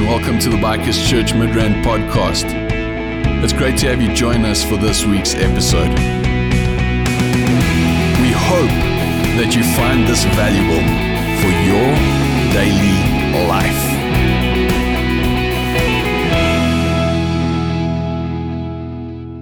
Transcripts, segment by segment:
and welcome to the Bikers Church Midrand podcast. It's great to have you join us for this week's episode. We hope that you find this valuable for your daily life.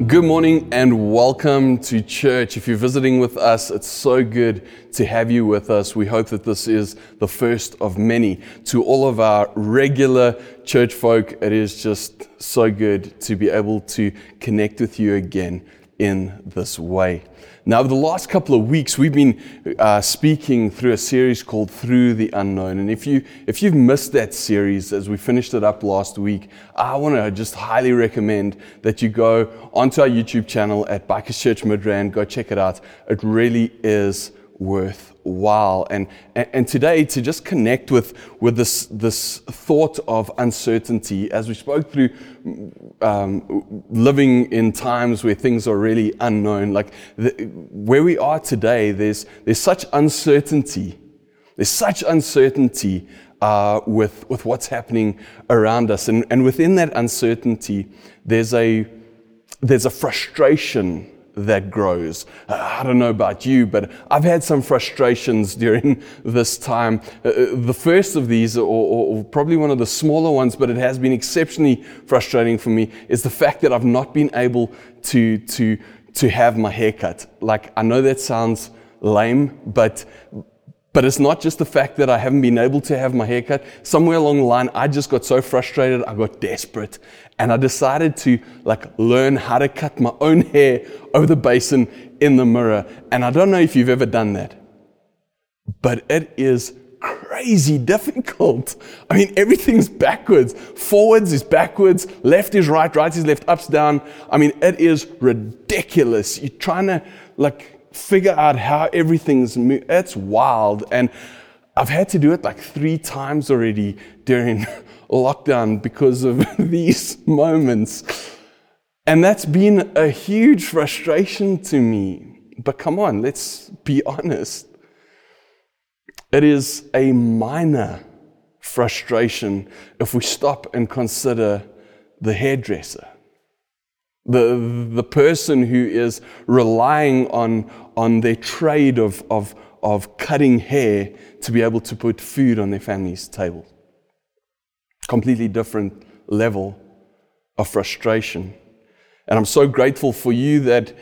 Good morning and welcome to church. If you're visiting with us, it's so good to have you with us. We hope that this is the first of many. To all of our regular church folk, it is just so good to be able to connect with you again in this way. Now, the last couple of weeks, we've been uh, speaking through a series called Through the Unknown. And if, you, if you've missed that series as we finished it up last week, I want to just highly recommend that you go onto our YouTube channel at Bikers Church Midrand, go check it out. It really is worthwhile. And, and, today, to just connect with, with this, this thought of uncertainty, as we spoke through um, living in times where things are really unknown, like the, where we are today, there's, there's such uncertainty. There's such uncertainty uh, with, with what's happening around us. And, and within that uncertainty, there's a, there's a frustration that grows. I don't know about you, but I've had some frustrations during this time. Uh, uh, the first of these, or, or, probably one of the smaller ones, but it has been exceptionally frustrating for me, is the fact that I've not been able to, to, to have my hair cut. Like, I know that sounds lame, but but it's not just the fact that I haven't been able to have my hair cut. Somewhere along the line, I just got so frustrated, I got desperate, and I decided to like learn how to cut my own hair over the basin in the mirror. And I don't know if you've ever done that, but it is crazy difficult. I mean, everything's backwards. Forwards is backwards, left is right, right is left, up's down. I mean, it is ridiculous. You're trying to like figure out how everything's moving. It's wild. And I've had to do it like three times already during lockdown because of these moments. And that's been a huge frustration to me. But come on, let's be honest. It is a minor frustration if we stop and consider the hairdresser the, the person who is relying on, on their trade of, of, of cutting hair to be able to put food on their family's table. Completely different level of frustration. And I'm so grateful for you that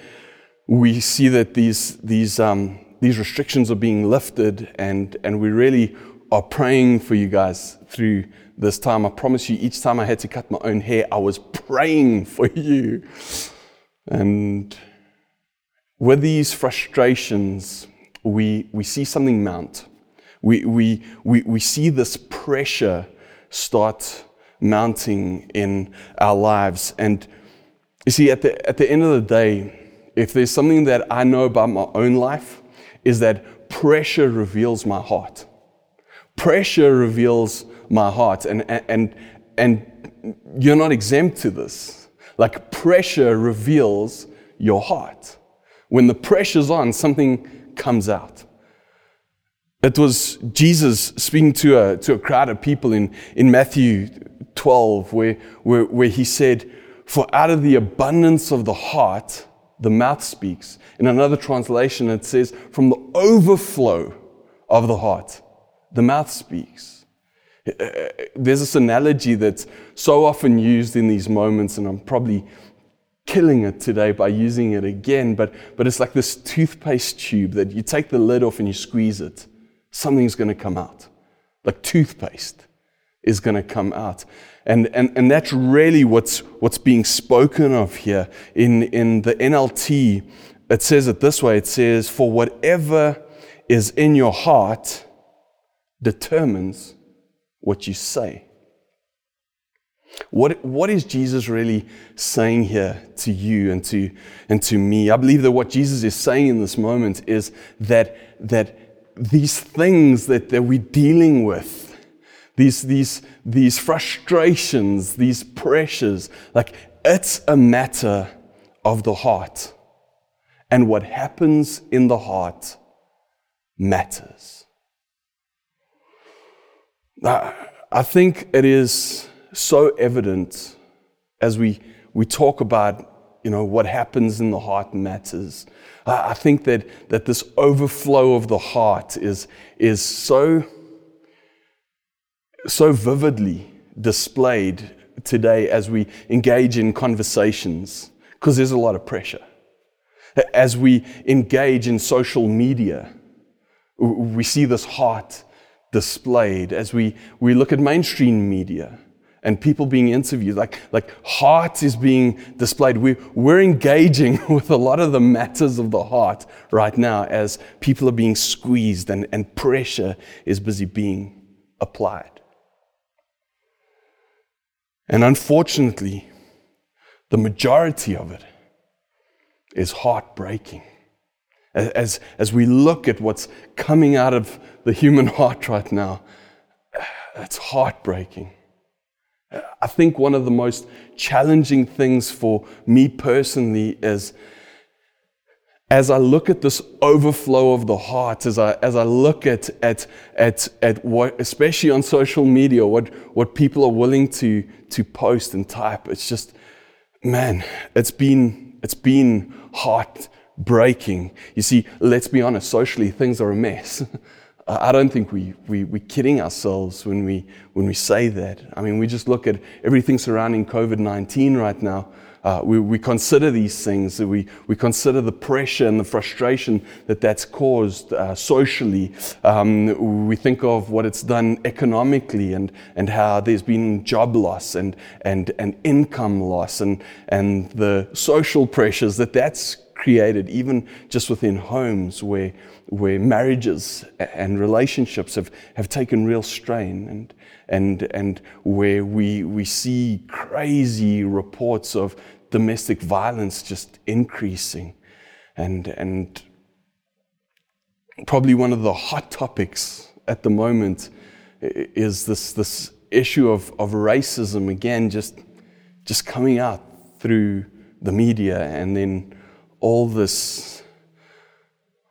we see that these, these, um, these restrictions are being lifted, and, and we really are praying for you guys through this time. I promise you, each time I had to cut my own hair, I was praying for you. And with these frustrations, we, we see something mount. We, we, we, we see this pressure start mounting in our lives. And you see, at the, at the end of the day, if there's something that I know about my own life, is that pressure reveals my heart. Pressure reveals my heart. And, and, and you're not exempt to this. Like pressure reveals your heart. When the pressure's on, something comes out. It was Jesus speaking to a, to a crowd of people in, in Matthew 12, where, where, where he said, For out of the abundance of the heart, the mouth speaks. In another translation, it says, From the overflow of the heart, the mouth speaks. Uh, there's this analogy that's so often used in these moments, and I'm probably killing it today by using it again, but, but it's like this toothpaste tube that you take the lid off and you squeeze it. Something's going to come out. Like toothpaste is going to come out. And, and, and that's really what's, what's being spoken of here. In, in the NLT, it says it this way it says, For whatever is in your heart determines what you say. What, what is Jesus really saying here to you and to, and to me? I believe that what Jesus is saying in this moment is that, that these things that, that we're dealing with, these, these, these frustrations, these pressures, like it's a matter of the heart. And what happens in the heart matters. I think it is so evident as we, we talk about you know, what happens in the heart matters. I think that, that this overflow of the heart is, is so, so vividly displayed today as we engage in conversations, because there's a lot of pressure. As we engage in social media, we see this heart displayed. As we, we look at mainstream media, and people being interviewed, like, like heart is being displayed. We, we're engaging with a lot of the matters of the heart right now as people are being squeezed and, and pressure is busy being applied. And unfortunately, the majority of it is heartbreaking. As, as we look at what's coming out of the human heart right now, it's heartbreaking. I think one of the most challenging things for me personally is as I look at this overflow of the heart, as I, as I look at, at, at, at what, especially on social media, what, what people are willing to, to post and type, it's just, man, it's been, it's been heartbreaking. You see, let's be honest, socially, things are a mess. I don't think we, we, we're kidding ourselves when we, when we say that. I mean, we just look at everything surrounding COVID 19 right now. Uh, we, we consider these things, we, we consider the pressure and the frustration that that's caused uh, socially. Um, we think of what it's done economically and, and how there's been job loss and, and, and income loss and, and the social pressures that that's created, even just within homes where, where marriages and relationships have, have taken real strain, and, and, and where we, we see crazy reports of domestic violence just increasing. And, and probably one of the hot topics at the moment is this, this issue of, of racism again, just, just coming out through the media and then all this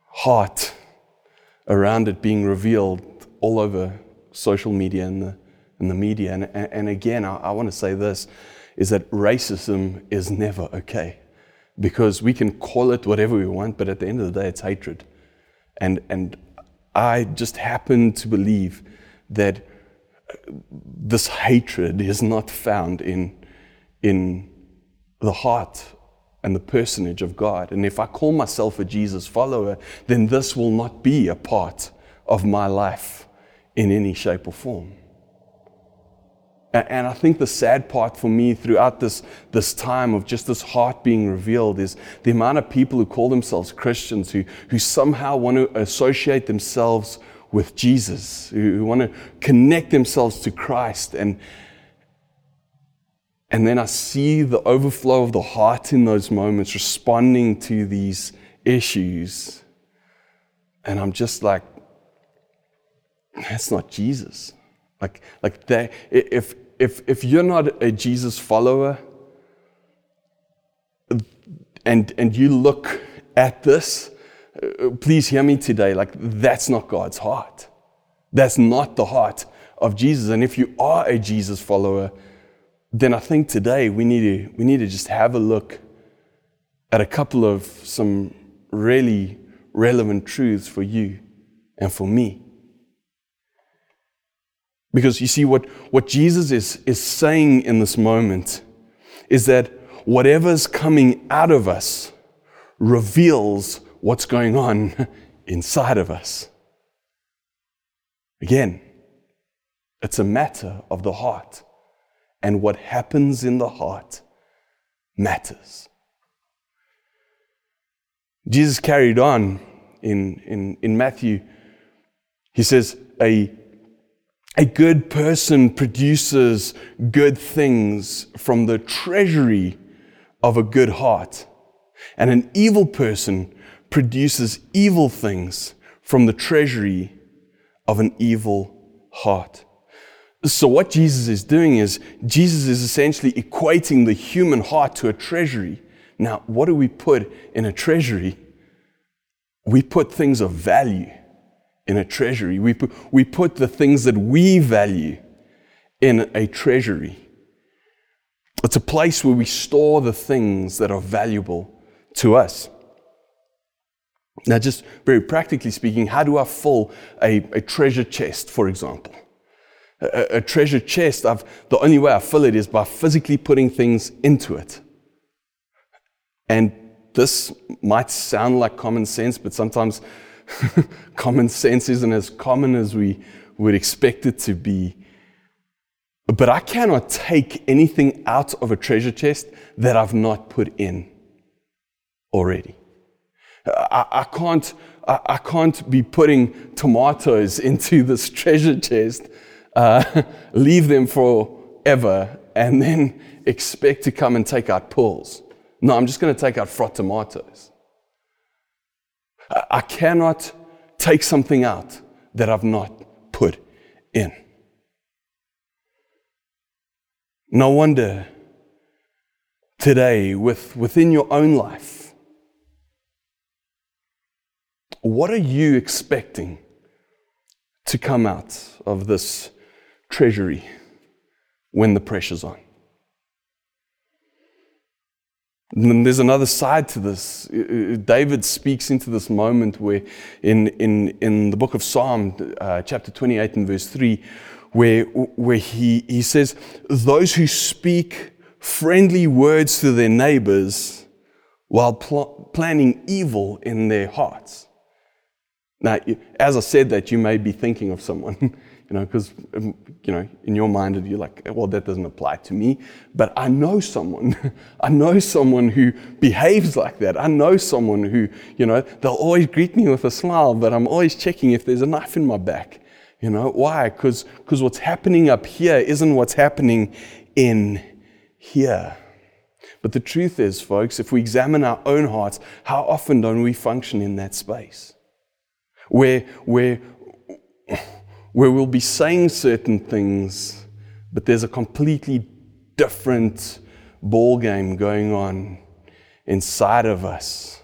heart around it being revealed all over social media and the, and the media. And, and again, I, I want to say this is that racism is never okay because we can call it whatever we want, but at the end of the day, it's hatred. And, and I just happen to believe that this hatred is not found in, in the heart and the personage of God. And if I call myself a Jesus follower, then this will not be a part of my life in any shape or form. And I think the sad part for me throughout this, this time of just this heart being revealed is the amount of people who call themselves Christians who, who somehow want to associate themselves with Jesus, who, who want to connect themselves to Christ. And, and then I see the overflow of the heart in those moments responding to these issues. And I'm just like, that's not Jesus. Like, like that, if, if, if you're not a Jesus follower and, and you look at this, uh, please hear me today. Like, that's not God's heart. That's not the heart of Jesus. And if you are a Jesus follower, then I think today we need to, we need to just have a look at a couple of some really relevant truths for you and for me. Because you see, what, what Jesus is, is saying in this moment is that whatever's coming out of us reveals what's going on inside of us. Again, it's a matter of the heart and what happens in the heart matters. Jesus carried on in, in, in Matthew. He says, a, a good person produces good things from the treasury of a good heart, and an evil person produces evil things from the treasury of an evil heart. So, what Jesus is doing is, Jesus is essentially equating the human heart to a treasury. Now, what do we put in a treasury? We put things of value in a treasury. We put, we put the things that we value in a treasury. It's a place where we store the things that are valuable to us. Now, just very practically speaking, how do I fill a, a treasure chest, for example? A, a treasure chest, I've, the only way I fill it is by physically putting things into it. And this might sound like common sense, but sometimes common sense isn't as common as we would expect it to be. But I cannot take anything out of a treasure chest that I've not put in already. I, I can't, I, I, can't be putting tomatoes into this treasure chest, uh, leave them forever, and then expect to come and take out pearls. No, I'm just going to take out frot tomatoes. I, I cannot take something out that I've not put in. No wonder today, with, within your own life, what are you expecting to come out of this treasury when the pressure's on? And there's another side to this. David speaks into this moment where, in, in, in the book of Psalm, uh, chapter 28 and verse 3, where, where he, he says, Those who speak friendly words to their neighbors while pl- planning evil in their hearts. Now, as I said that, you may be thinking of someone, you know, because, um, you know, in your mind, you're like, well, that doesn't apply to me. But I know someone, I know someone who behaves like that. I know someone who, you know, they'll always greet me with a smile, but I'm always checking if there's a knife in my back. You know, why? Because what's happening up here isn't what's happening in here. But the truth is, folks, if we examine our own hearts, how often don't we function in that space? where, where, where we'll be saying certain things, but there's a completely different ball game going on inside of us.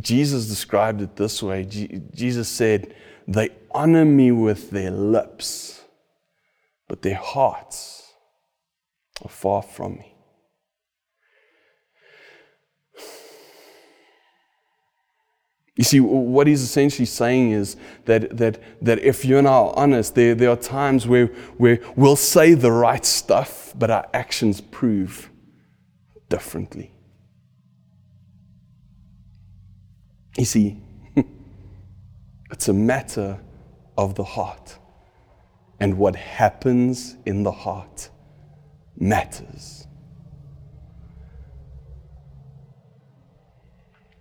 Jesus described it this way. Jesus said, They honor me with their lips, but their hearts are far from me. You see, what he's essentially saying is that, that, that if you and I are honest, there, there are times where, where we'll say the right stuff, but our actions prove differently. You see, it's a matter of the heart. And what happens in the heart matters.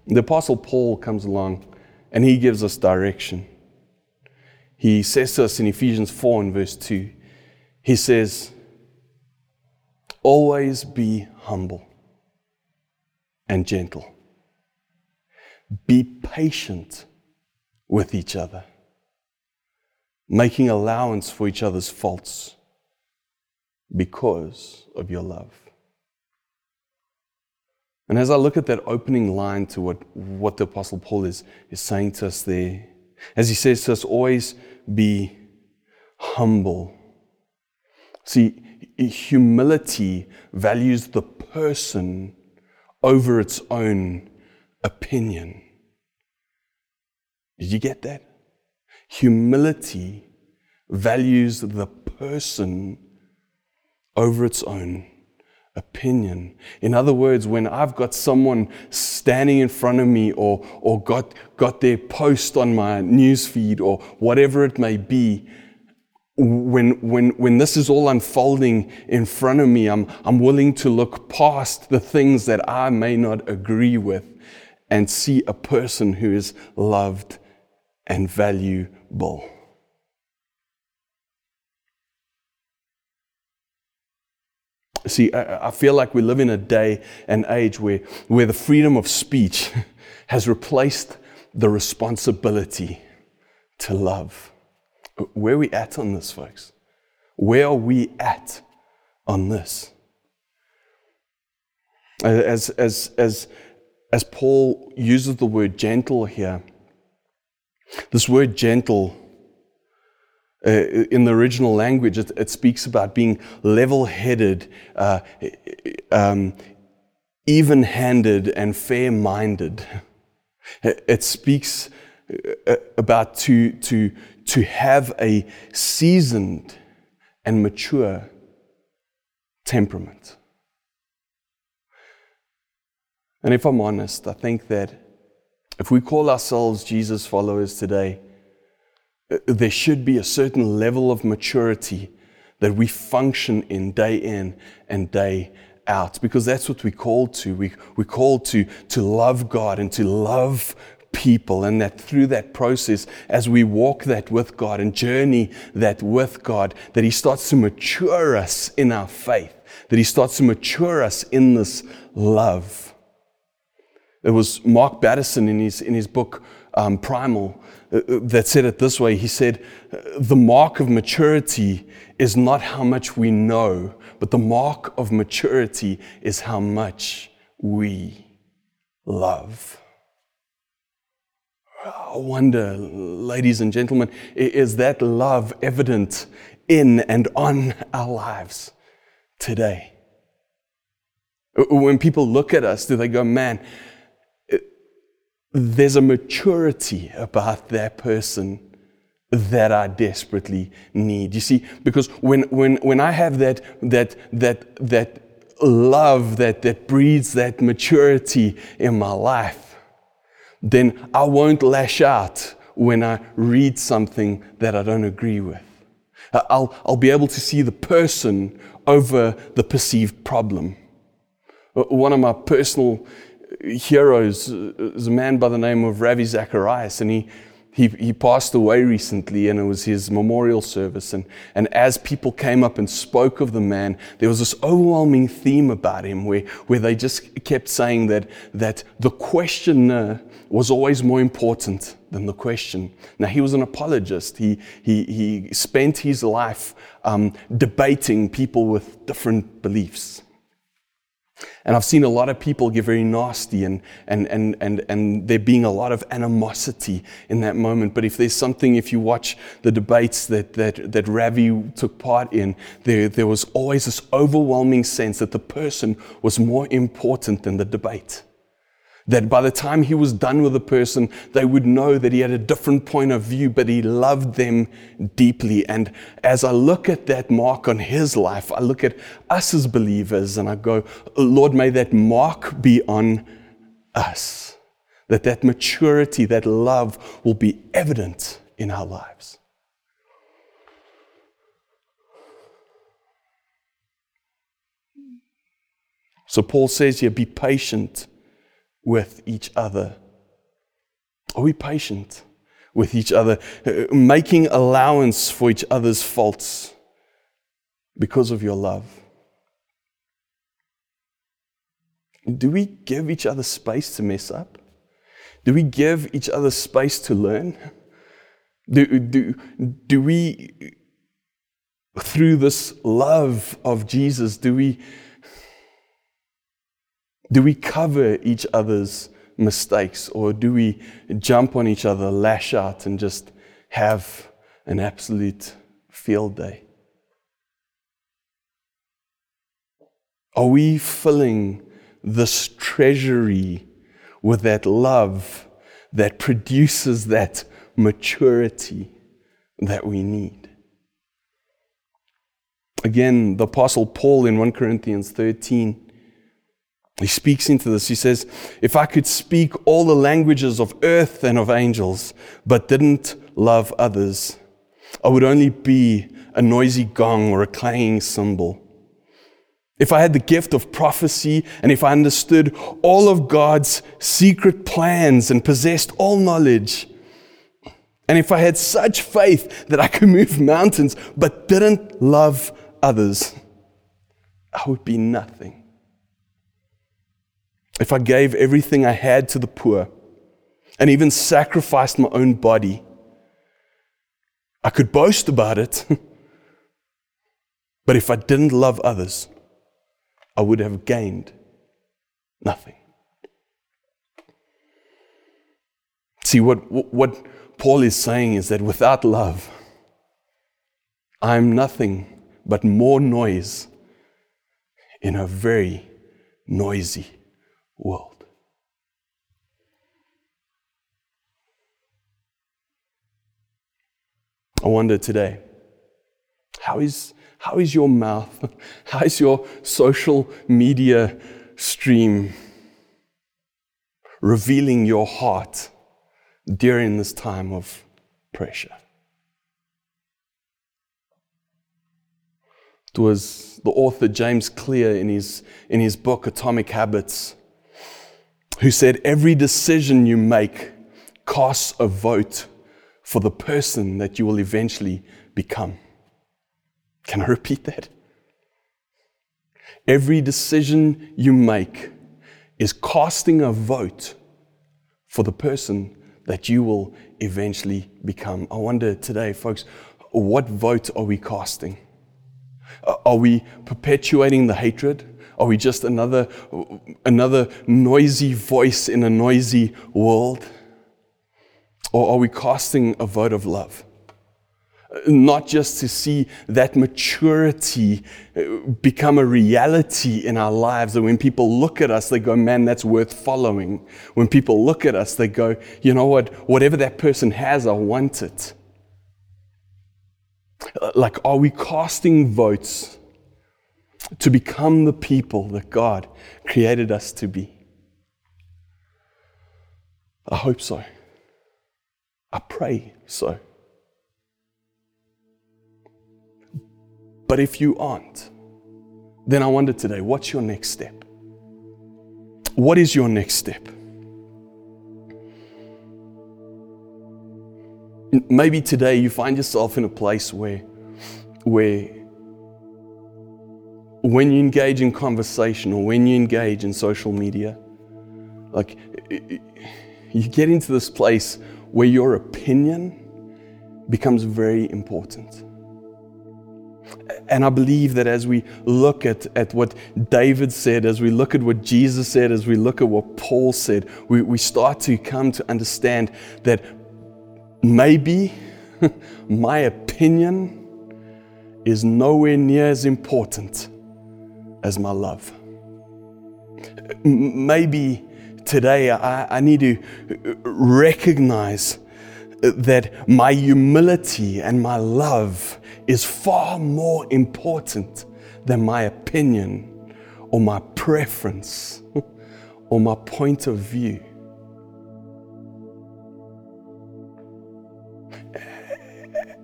The Apostle Paul comes along and he gives us direction. He says to us in Ephesians 4 and verse 2, he says, Always be humble and gentle. Be patient with each other, making allowance for each other's faults because of your love. And as I look at that opening line to what, what the Apostle Paul is, is saying to us there, as he says to us, always be humble. See, humility values the person over its own opinion. Did you get that? Humility values the person over its own opinion. In other words, when I've got someone standing in front of me or, or got, got their post on my newsfeed or whatever it may be, when, when, when this is all unfolding in front of me, I'm, I'm willing to look past the things that I may not agree with and see a person who is loved and valuable. See, I, feel like we live in a day and age where, where the freedom of speech has replaced the responsibility to love. Where are we at on this, folks? Where are we at on this? As, as, as, as Paul uses the word gentle here, this word gentle Uh, in the original language, it, it speaks about being level headed, uh, um, even handed, and fair minded. It speaks uh, about to, to, to have a seasoned and mature temperament. And if I'm honest, I think that if we call ourselves Jesus followers today, uh, Uh, there should be a certain level of maturity that we function in day in and day out because that's what we're called to. We, we're called to, to love God and to love people, and that through that process, as we walk that with God and journey that with God, that He starts to mature us in our faith, that He starts to mature us in this love. It was Mark Batterson in his, in his book um, Primal uh, uh, that said it this way. He said, The mark of maturity is not how much we know, but the mark of maturity is how much we love. I wonder, ladies and gentlemen, is that love evident in and on our lives today? When people look at us, do they go, man, there's a maturity about that person that I desperately need. You see, because when, when, when I have that, that, that, that love that, that breeds that maturity in my life, then I won't lash out when I read something that I don't agree with. I'll, I'll be able to see the person over the perceived problem. Uh, one of my personal heroes is a man by the name of Ravi Zacharias, and he, he, he passed away recently, and it was his memorial service. And, and as people came up and spoke of the man, there was this overwhelming theme about him where, where they just kept saying that, that the questioner was always more important than the question. Now, he was an apologist. He, he, he spent his life um, debating people with different beliefs. And I've seen a lot of people get very nasty and, and, and, and, and there being a lot of animosity in that moment. But if there's something, if you watch the debates that, that, that Ravi took part in, there, there was always this overwhelming sense that the person was more important than the debate. That by the time he was done with the person, they would know that he had a different point of view, but he loved them deeply. And as I look at that mark on his life, I look at us as believers and I go, Lord, may that mark be on us. That that maturity, that love will be evident in our lives. So Paul says here, be patient with each other? Are we patient with each other, making allowance for each other's faults because of your love? Do we give each other space to mess up? Do we give each other space to learn? Do, do, do we, through this love of Jesus, do we do we cover each other's mistakes or do we jump on each other, lash out, and just have an absolute field day? Are we filling this treasury with that love that produces that maturity that we need? Again, the Apostle Paul in 1 Corinthians 13 he speaks into this. He says, If I could speak all the languages of earth and of angels, but didn't love others, I would only be a noisy gong or a clanging cymbal. If I had the gift of prophecy and if I understood all of God's secret plans and possessed all knowledge, and if I had such faith that I could move mountains but didn't love others, I would be nothing if I gave everything I had to the poor and even sacrificed my own body, I could boast about it. but if I didn't love others, I would have gained nothing. See, what, what Paul is saying is that without love, I'm nothing but more noise in a very noisy world. I wonder today, how is, how is your mouth, how is your social media stream revealing your heart during this time of pressure? It was the author James Clear in his, in his book Atomic Habits who said, Every decision you make casts a vote for the person that you will eventually become. Can I repeat that? Every decision you make is casting a vote for the person that you will eventually become. I wonder today, folks, what vote are we casting? Are we perpetuating the hatred? Are we just another, another noisy voice in a noisy world? Or are we casting a vote of love? Not just to see that maturity uh, become a reality in our lives, that when people look at us, they go, man, that's worth following. When people look at us, they go, you know what, whatever that person has, I want it. Like, are we casting votes to become the people that God created us to be? I hope so. I pray so. But if you aren't, then I wonder today what's your next step? What is your next step? Maybe today you find yourself in a place where, where when you engage in conversation or when you engage in social media, like you get into this place where your opinion becomes very important. And I believe that as we look at, at what David said, as we look at what Jesus said, as we look at what Paul said, we, we start to come to understand that maybe my opinion is nowhere near as important as my love. Maybe today I, I need to uh, recognize that my humility and my love is far more important than my opinion or my preference or my point of view.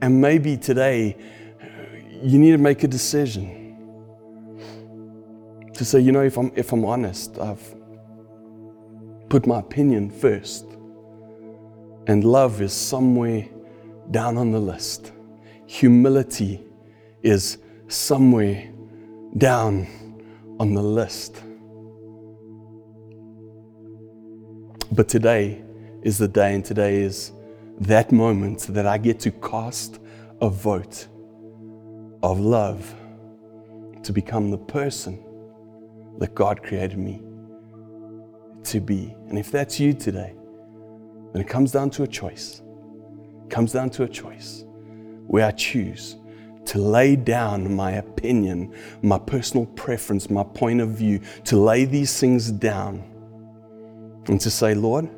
And maybe today you need to make a decision to say, you know, if I'm, if I'm honest, I've put my opinion first, and love is somewhere down on the list. Humility is somewhere down on the list. But today is the day, and today is that moment that I get to cast a vote of love to become the person that God created me to be. And if that's you today, then it comes down to a choice. It comes down to a choice where I choose to lay down my opinion, my personal preference, my point of view, to lay these things down and to say, Lord,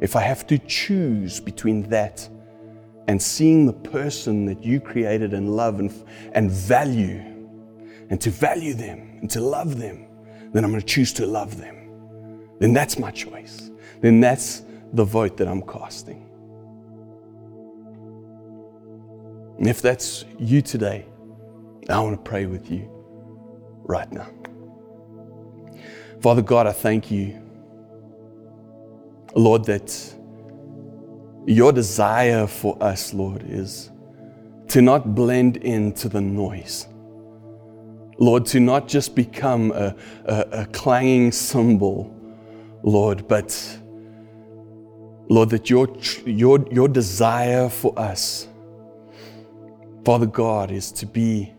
if I have to choose between that and seeing the person that you created and love and, and value, and to value them and to love them, then I'm going to choose to love them. Then that's my choice. Then that's the vote that I'm casting. And if that's you today, I want to pray with you right now. Father God, I thank you, Lord, that your desire for us, Lord, is to not blend into the noise Lord, to not just become a, a, a clanging cymbal, Lord, but Lord, that your, your, your desire for us, Father God, is to be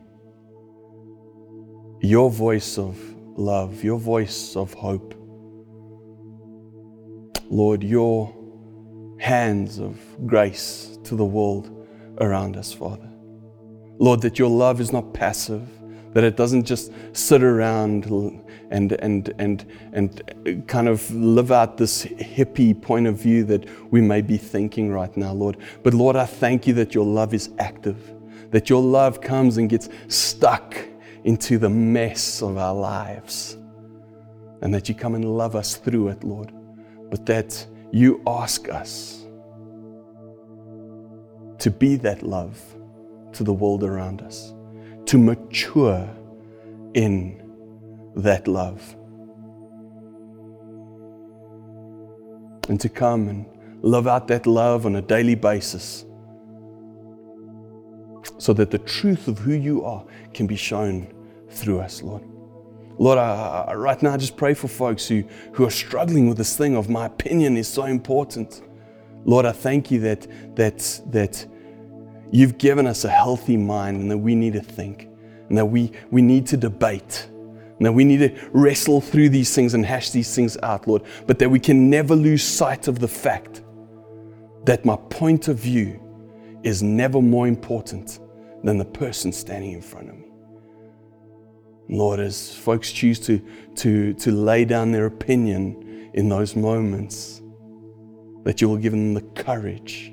your voice of love, your voice of hope. Lord, your hands of grace to the world around us, Father. Lord, that your love is not passive, that it doesn't just sit around and, and, and, and kind of live out this hippie point of view that we may be thinking right now, Lord. But Lord, I thank you that your love is active, that your love comes and gets stuck into the mess of our lives, and that you come and love us through it, Lord. But that you ask us to be that love to the world around us, to mature in that love, and to come and live out that love on a daily basis so that the truth of who you are can be shown through us, Lord. Lord, I, I, right now I just pray for folks who, who are struggling with this thing of my opinion is so important. Lord, I thank you that, that, that you've given us a healthy mind and that we need to think and that we, we need to debate and that we need to wrestle through these things and hash these things out, Lord, but that we can never lose sight of the fact that my point of view is never more important than the person standing in front of me. Lord, as folks choose to, to, to lay down their opinion in those moments, that you will give them the courage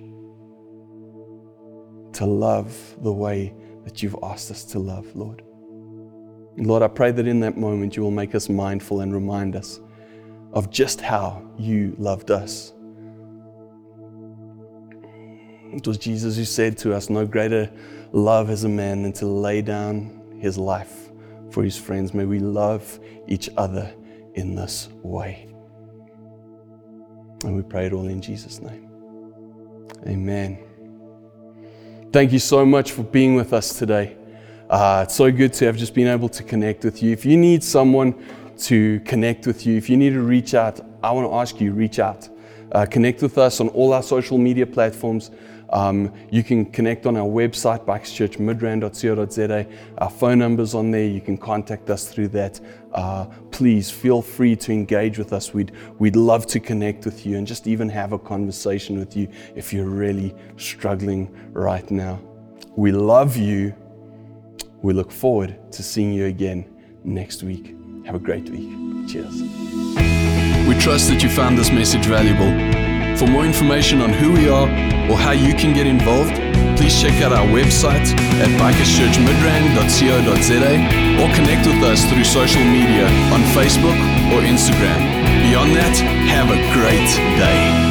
to love the way that you've asked us to love, Lord. Lord, I pray that in that moment you will make us mindful and remind us of just how you loved us. It was Jesus who said to us, No greater love has a man than to lay down his life for his friends. May we love each other in this way. And we pray it all in Jesus' name. Amen. Thank you so much for being with us today. Uh, it's so good to have just been able to connect with you. If you need someone to connect with you, if you need to reach out, I want to ask you reach out. Uh, connect with us on all our social media platforms. Um, you can connect on our website, bikerschurchmidrand.co.za. Our phone number's on there. You can contact us through that. Uh, please feel free to engage with us. We'd, we'd love to connect with you and just even have a conversation with you if you're really struggling right now. We love you. We look forward to seeing you again next week. Have a great week. Cheers. Trust that you found this message valuable. For more information on who we are or how you can get involved, please check out our website at bikerschurchmidrand.co.za or connect with us through social media on Facebook or Instagram. Beyond that, have a great day.